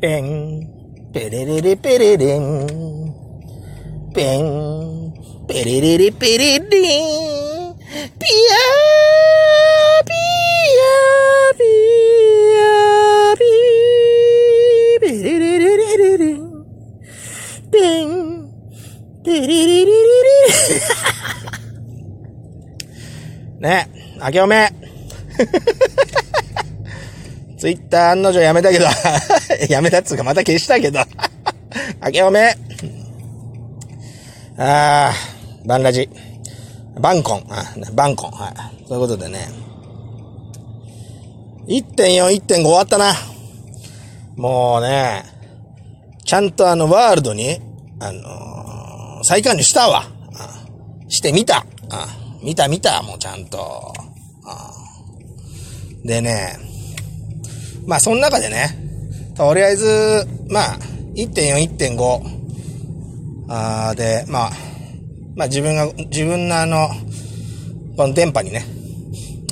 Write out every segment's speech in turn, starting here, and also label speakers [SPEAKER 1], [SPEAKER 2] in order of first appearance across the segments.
[SPEAKER 1] ペン、ペレレレペレレン。ペン、ペレレレペレツイッター案の定やめたけど、やめたっつうかまた消したけど。明けおめ。あー、バンラジ。バンコン。あ、バンコン。はい。そういうことでね。1.4、1.5終わったな。もうね、ちゃんとあの、ワールドに、あのー、再加入したわ。してみた。見た見た、もうちゃんと。でね、まあ、その中でね、とりあえず、まあ、1.4、1.5、あで、まあ、まあ自分が、自分のあの、この電波にね、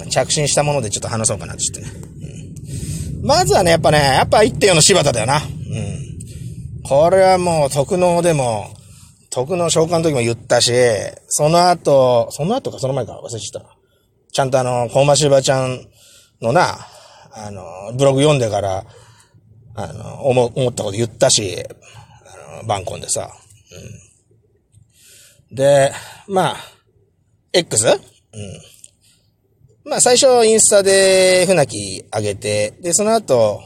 [SPEAKER 1] 着信したものでちょっと話そうかなってってね。うん、まずはね、やっぱね、やっぱ1.4の柴田だよな。うん。これはもう、特納でも、特納召喚の時も言ったし、その後、その後かその前か忘れちゃった。ちゃんとあの、コーマシバちゃんのな、あの、ブログ読んでから、あの、思、思ったこと言ったし、あの、バンコンでさ。うん。で、まあ、X? うん。まあ、最初インスタで船木上げて、で、その後、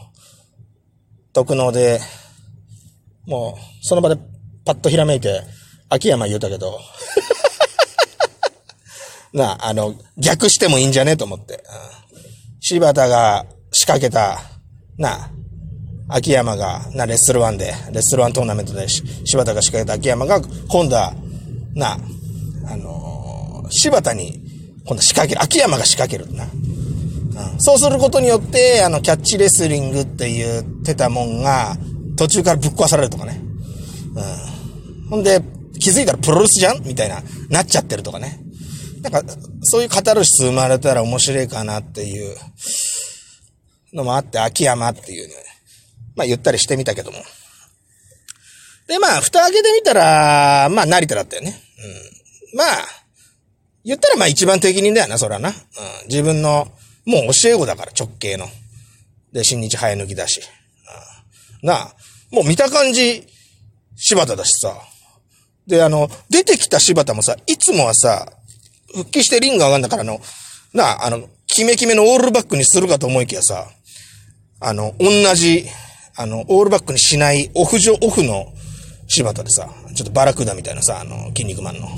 [SPEAKER 1] 特納で、もう、その場でパッとひらめいて、秋山言うたけど、なあ、あの、逆してもいいんじゃね？と思って。柴田が仕掛けた、な、秋山が、な、レッスルワンで、レッスルワントーナメントで、柴田が仕掛けた秋山が、今度は、なあ、あのー、柴田に、今度仕掛ける。秋山が仕掛けるな。うん、そうすることによって、あの、キャッチレスリングって言ってたもんが、途中からぶっ壊されるとかね。うん。ほんで、気づいたらプロレスじゃんみたいな、なっちゃってるとかね。なんか、そういうカタルシス生まれたら面白いかなっていうのもあって、秋山っていうね。まあ言ったりしてみたけども。で、まあ、蓋開けてみたら、まあ、成田だったよね。うん。まあ、言ったらまあ一番適任だよな、そらな。うん。自分の、もう教え子だから、直系の。で、新日生え抜きだし。うん。なあ、もう見た感じ、柴田だしさ。で、あの、出てきた柴田もさ、いつもはさ、復帰してリング上がんだからあの、なあ、あの、キメキメのオールバックにするかと思いきやさ、あの、同じ、あの、オールバックにしないオフ上、オフの柴田でさ、ちょっとバラクーダみたいなさ、あの、筋肉マンの、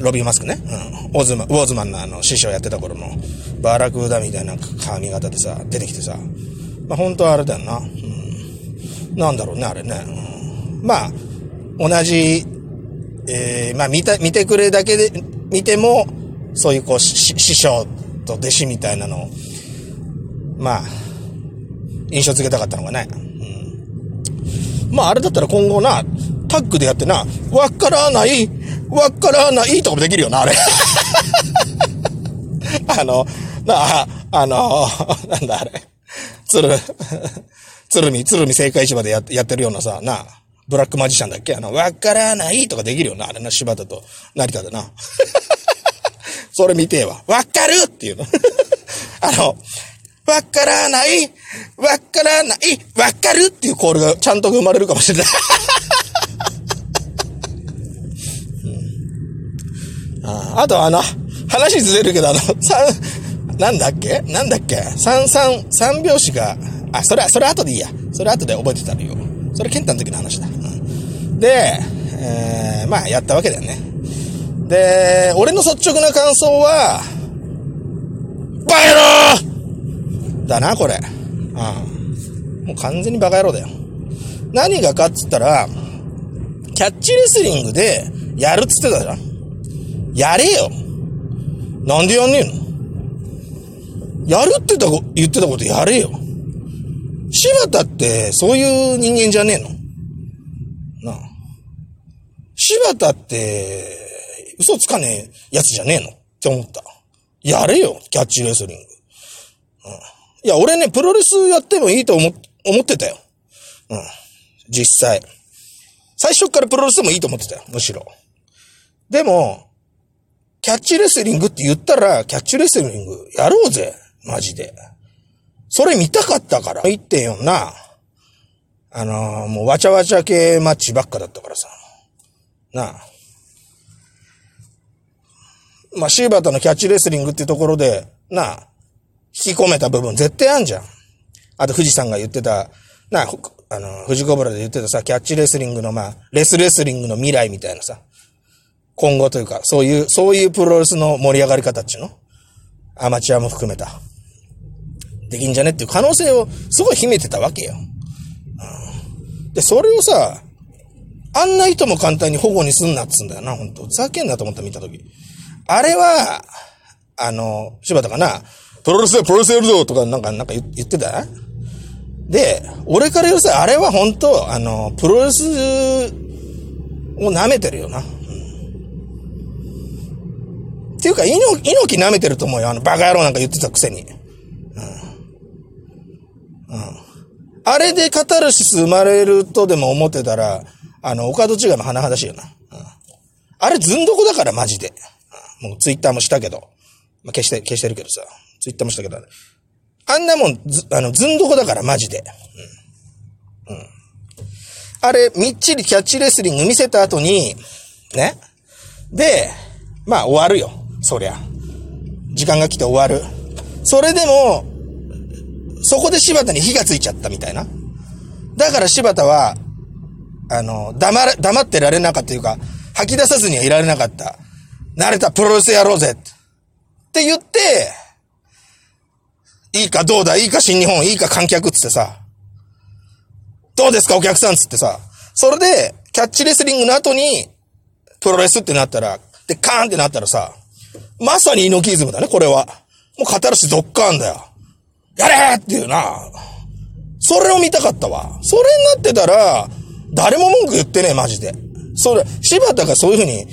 [SPEAKER 1] ロビーマスクね。うん。オズマン、ウォーズマンのあの、師匠やってた頃の、バラクーダみたいな髪型でさ、出てきてさ、まあ、本当はあれだよな。うん。なんだろうね、あれね。うん、まあ、同じ、えー、まあ、見た、見てくれだけで、見ても、そういうこう、師匠と弟子みたいなのを、まあ、印象付けたかったのがね。うん。まあ、あれだったら今後な、タッグでやってな、わからない、わからないとかもできるよな、あれ。あの、なあ、あの、なんだあれ。鶴、鶴見、鶴見正解市場でややってるようなさ、なブラックマジシャンだっけ？あの、わからないとかできるよな、あれな、柴田と成田でな。それ見てえわ。わかるっていうの。あの、わからない、わからない、わかるっていうコールがちゃんと生まれるかもしれない。うん、ああとあの、話ずれるけどあの、三、なんだっけ？なんだっけ？三三、三拍子が、あ、それは、それ後でいいや。それ後で覚えてたのよ。それケンタの時の話だ。で、えー、まあやったわけだよね。で、俺の率直な感想は、バカ野郎だな、これ。うん。もう完全にバカ野郎だよ。何がかっつったら、キャッチレスリングでやるっつってたじゃん。やれよ。なんでやんねえのやるってた言ってたことやれよ。柴田ってそういう人間じゃねえの？柴田って嘘つかねえやつじゃねえの？って思った。やれよ、キャッチレスリング。うん。いや、俺ね、プロレスやってもいいと思、思ってたよ。うん。実際。最初からプロレスでもいいと思ってたよ、むしろ。でも、キャッチレスリングって言ったら、キャッチレスリングやろうぜ。マジで。それ見たかったから。1.4な。あのー、もうわちゃわちゃ系マッチばっかだったからさ。なあ。まあ、シーバータのキャッチレスリングっていうところで、なあ、引き込めた部分絶対あんじゃん。あと、富士山が言ってた、なあ、あの、富士コブラで言ってたさ、キャッチレスリングの、まあ、レスレスリングの未来みたいなさ、今後というか、そういう、そういうプロレスの盛り上がり方っちゅうの？アマチュアも含めた。できんじゃねっていう可能性をすごい秘めてたわけよ。うん、で、それをさ、あんな人も簡単に保護にすんなっつうんだよな、本当ふざけんなと思った見たとき。あれは、あの、柴田かな、プロレスでプロレスやるぞとかなんか、なんか言ってた？で、俺から言うさ、あれは本当あの、プロレスを舐めてるよな。うん、っていうか、猪木舐めてると思うよ。あの、バカ野郎なんか言ってたくせに。うん。うん。あれでカタルシス生まれるとでも思ってたら、あの、岡戸違いも甚だしいよな。うん。あれずんどこだから、マジで。うん、もうツイッターもしたけど。まあ、消して、消してるけどさ。ツイッターもしたけど、あんなもん、ず、あの、ずんどこだから、マジで。うん。うん。あれ、みっちりキャッチレスリング見せた後に、ね。で、まあ終わるよ。そりゃ。時間が来て終わる。それでも、そこで柴田に火がついちゃったみたいな。だから柴田は、あの、黙れ、黙ってられなかったというか、吐き出さずにはいられなかった。慣れたプロレスやろうぜって言って、いいかどうだいいか新日本いいか観客つってさ、どうですかお客さんつってさ、それで、キャッチレスリングの後に、プロレスってなったら、で、カーンってなったらさ、まさに猪木イズムだね、これは。もう語るしドッカーンだよ。やれっていうな。それを見たかったわ。それになってたら、誰も文句言ってねえ、マジで。それ、柴田がそういう風に、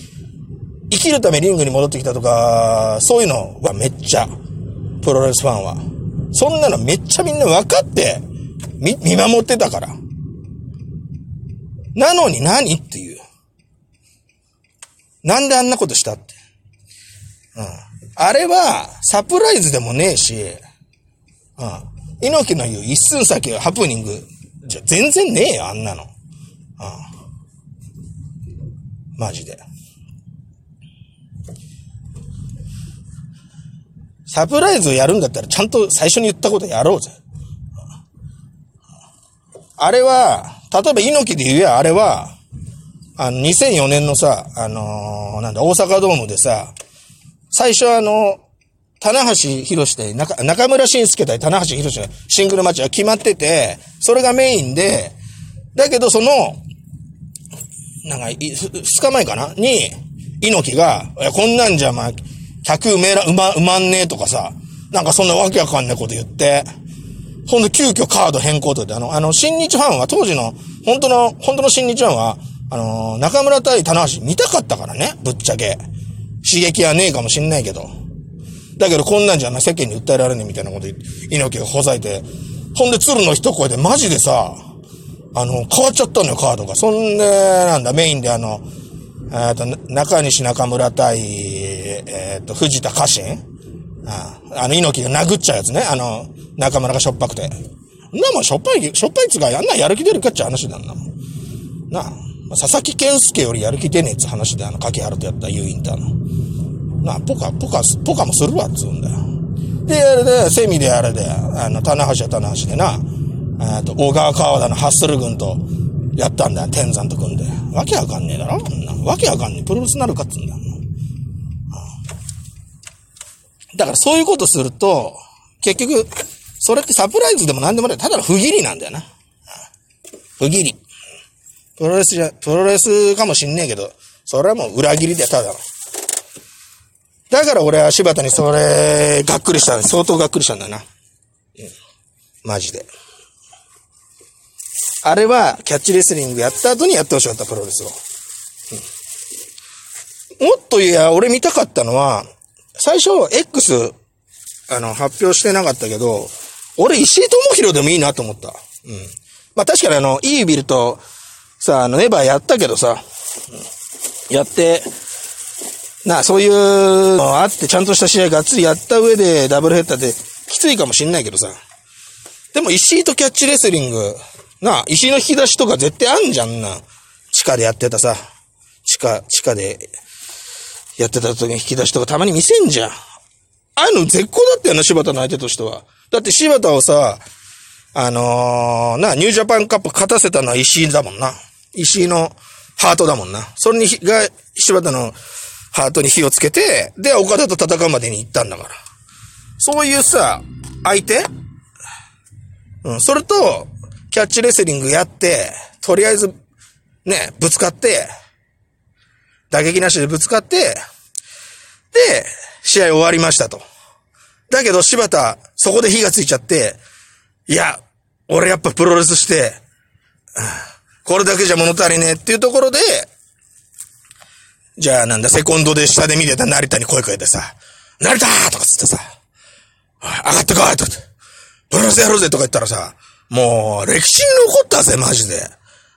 [SPEAKER 1] 生きるためリングに戻ってきたとか、そういうのはめっちゃ、プロレスファンは。そんなのめっちゃみんな分かって、見、見守ってたから。なのに何っていう。なんであんなことしたって。うん。あれは、サプライズでもねえし、うん。猪木の言う一寸先はハプニング、じゃ全然ねえよ、あんなの。うん。マジで。サプライズをやるんだったらちゃんと最初に言ったことやろうぜ。あれは、例えば猪木で言えばあれは、あの、2004年のさ、あのー、なんだ、大阪ドームでさ、最初あの、棚橋博士で、中、村晋介対棚橋博士のシングルマッチが決まってて、それがメインで、だけどその、なんか、2日前かな？に、猪木が、こんなんじゃ、まあ、100埋めら、埋ま、埋まんねえとかさ、なんかそんなわけわかんないこと言って、ほんで急遽カード変更とで、あの、あの、新日ファンは当時の、本当の、本当の新日ファンは、あのー、中村対棚橋見たかったからね、ぶっちゃけ。刺激はねえかもしんないけど。だけどこんなんじゃな、世間に訴えられねえみたいなこと猪木がほざいて。ほんで鶴の一声でマジでさ、あの、変わっちゃったのよ、カードが。そんで、なんだ、メインであの、えっ、と、中西中村対、えっ、ー、と、藤田家臣ああの、猪木が殴っちゃうやつね。あの、中村がしょっぱくて。なもんしょっぱい、しょっぱいつがやんなやる気出るかっちゃ話なんだもん。なあ、佐々木健介よりやる気出ねえっつ話で、あの、柿原とやった U インターの。なあ、ポカ、ポカ、ポカもするわっつうんだよ。で、あれで、セミであれで、あの、棚橋は棚橋でな、えっと、小川川田のハッスル軍と、やったんだよ、天山と組んで。わけわかんねえだろわけわかんねえ。プロレスなるかっつうんだよ。だからそういうことすると、結局、それってサプライズでも何でもない。ただの不義理なんだよな。不義理。プロレスじゃ、プロレスかもしんねえけど、それはもう裏切りでただの。だから俺は柴田にそれ、がっくりした相当がっくりしたんだよな。うん。マジで。あれは、キャッチレスリングやった後にやってほしかった、プロレスを。うん、もっと言えば、俺見たかったのは、最初、X、あの、発表してなかったけど、俺、石井智弘でもいいなと思った。うん。まあ確かにあの、イービルと、さ、あの、ネバーやったけどさ、やって、な、そういうのあって、ちゃんとした試合がっつりやった上で、ダブルヘッダーで、きついかもしんないけどさ。でも、石井とキャッチレスリング、なあ、石の引き出しとか絶対あんじゃんな。地下でやってたさ。地下、地下でやってた時に引き出しとかたまに見せんじゃん。ああいうの絶好だったよな、柴田の相手としては。だって柴田をさ、あのー、な、ニュージャパンカップ勝たせたのは石井だもんな。石井のハートだもんな。それに、が、柴田のハートに火をつけて、で、岡田と戦うまでに行ったんだから。そういうさ、相手？うん、それと、キャッチレスリングやって、とりあえず、ね、ぶつかって、打撃なしでぶつかって、で、試合終わりましたと。だけど柴田、そこで火がついちゃって、いや、俺やっぱプロレスして、これだけじゃ物足りねえっていうところで、じゃあなんだ、セコンドで下で見てた成田に声かけてさ、成田!とかつってさ、上がってこい!とかって、プロレスやろうぜ!とか言ったらさ、もう歴史に残ったぜ、マジで。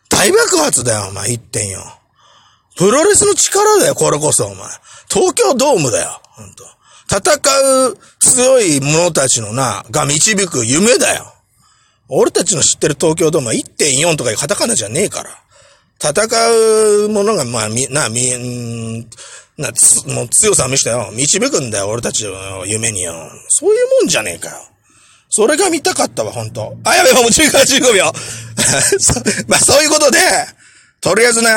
[SPEAKER 1] 大爆発だよ、お前、言ってんよ。プロレスの力だよ、これこそ、お前。東京ドームだよ、ほんと。戦う強い者たちのな、が導く夢だよ。俺たちの知ってる東京ドームは1.4とかいうカタカナじゃねえから。戦うものが、まあ、み、な、み、んな、つ、もう強さを見せたよ。導くんだよ、俺たちの夢によ。そういうもんじゃねえかよ。それが見たかったわ、本当。あ、やべ、もう10から15秒。まあ、そういうことで、とりあえずね、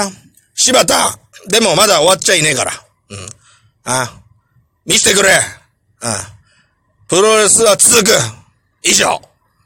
[SPEAKER 1] 柴田、でもまだ終わっちゃいねえから。うん。あ、見せてくれ。うん。プロレスは続く。以上。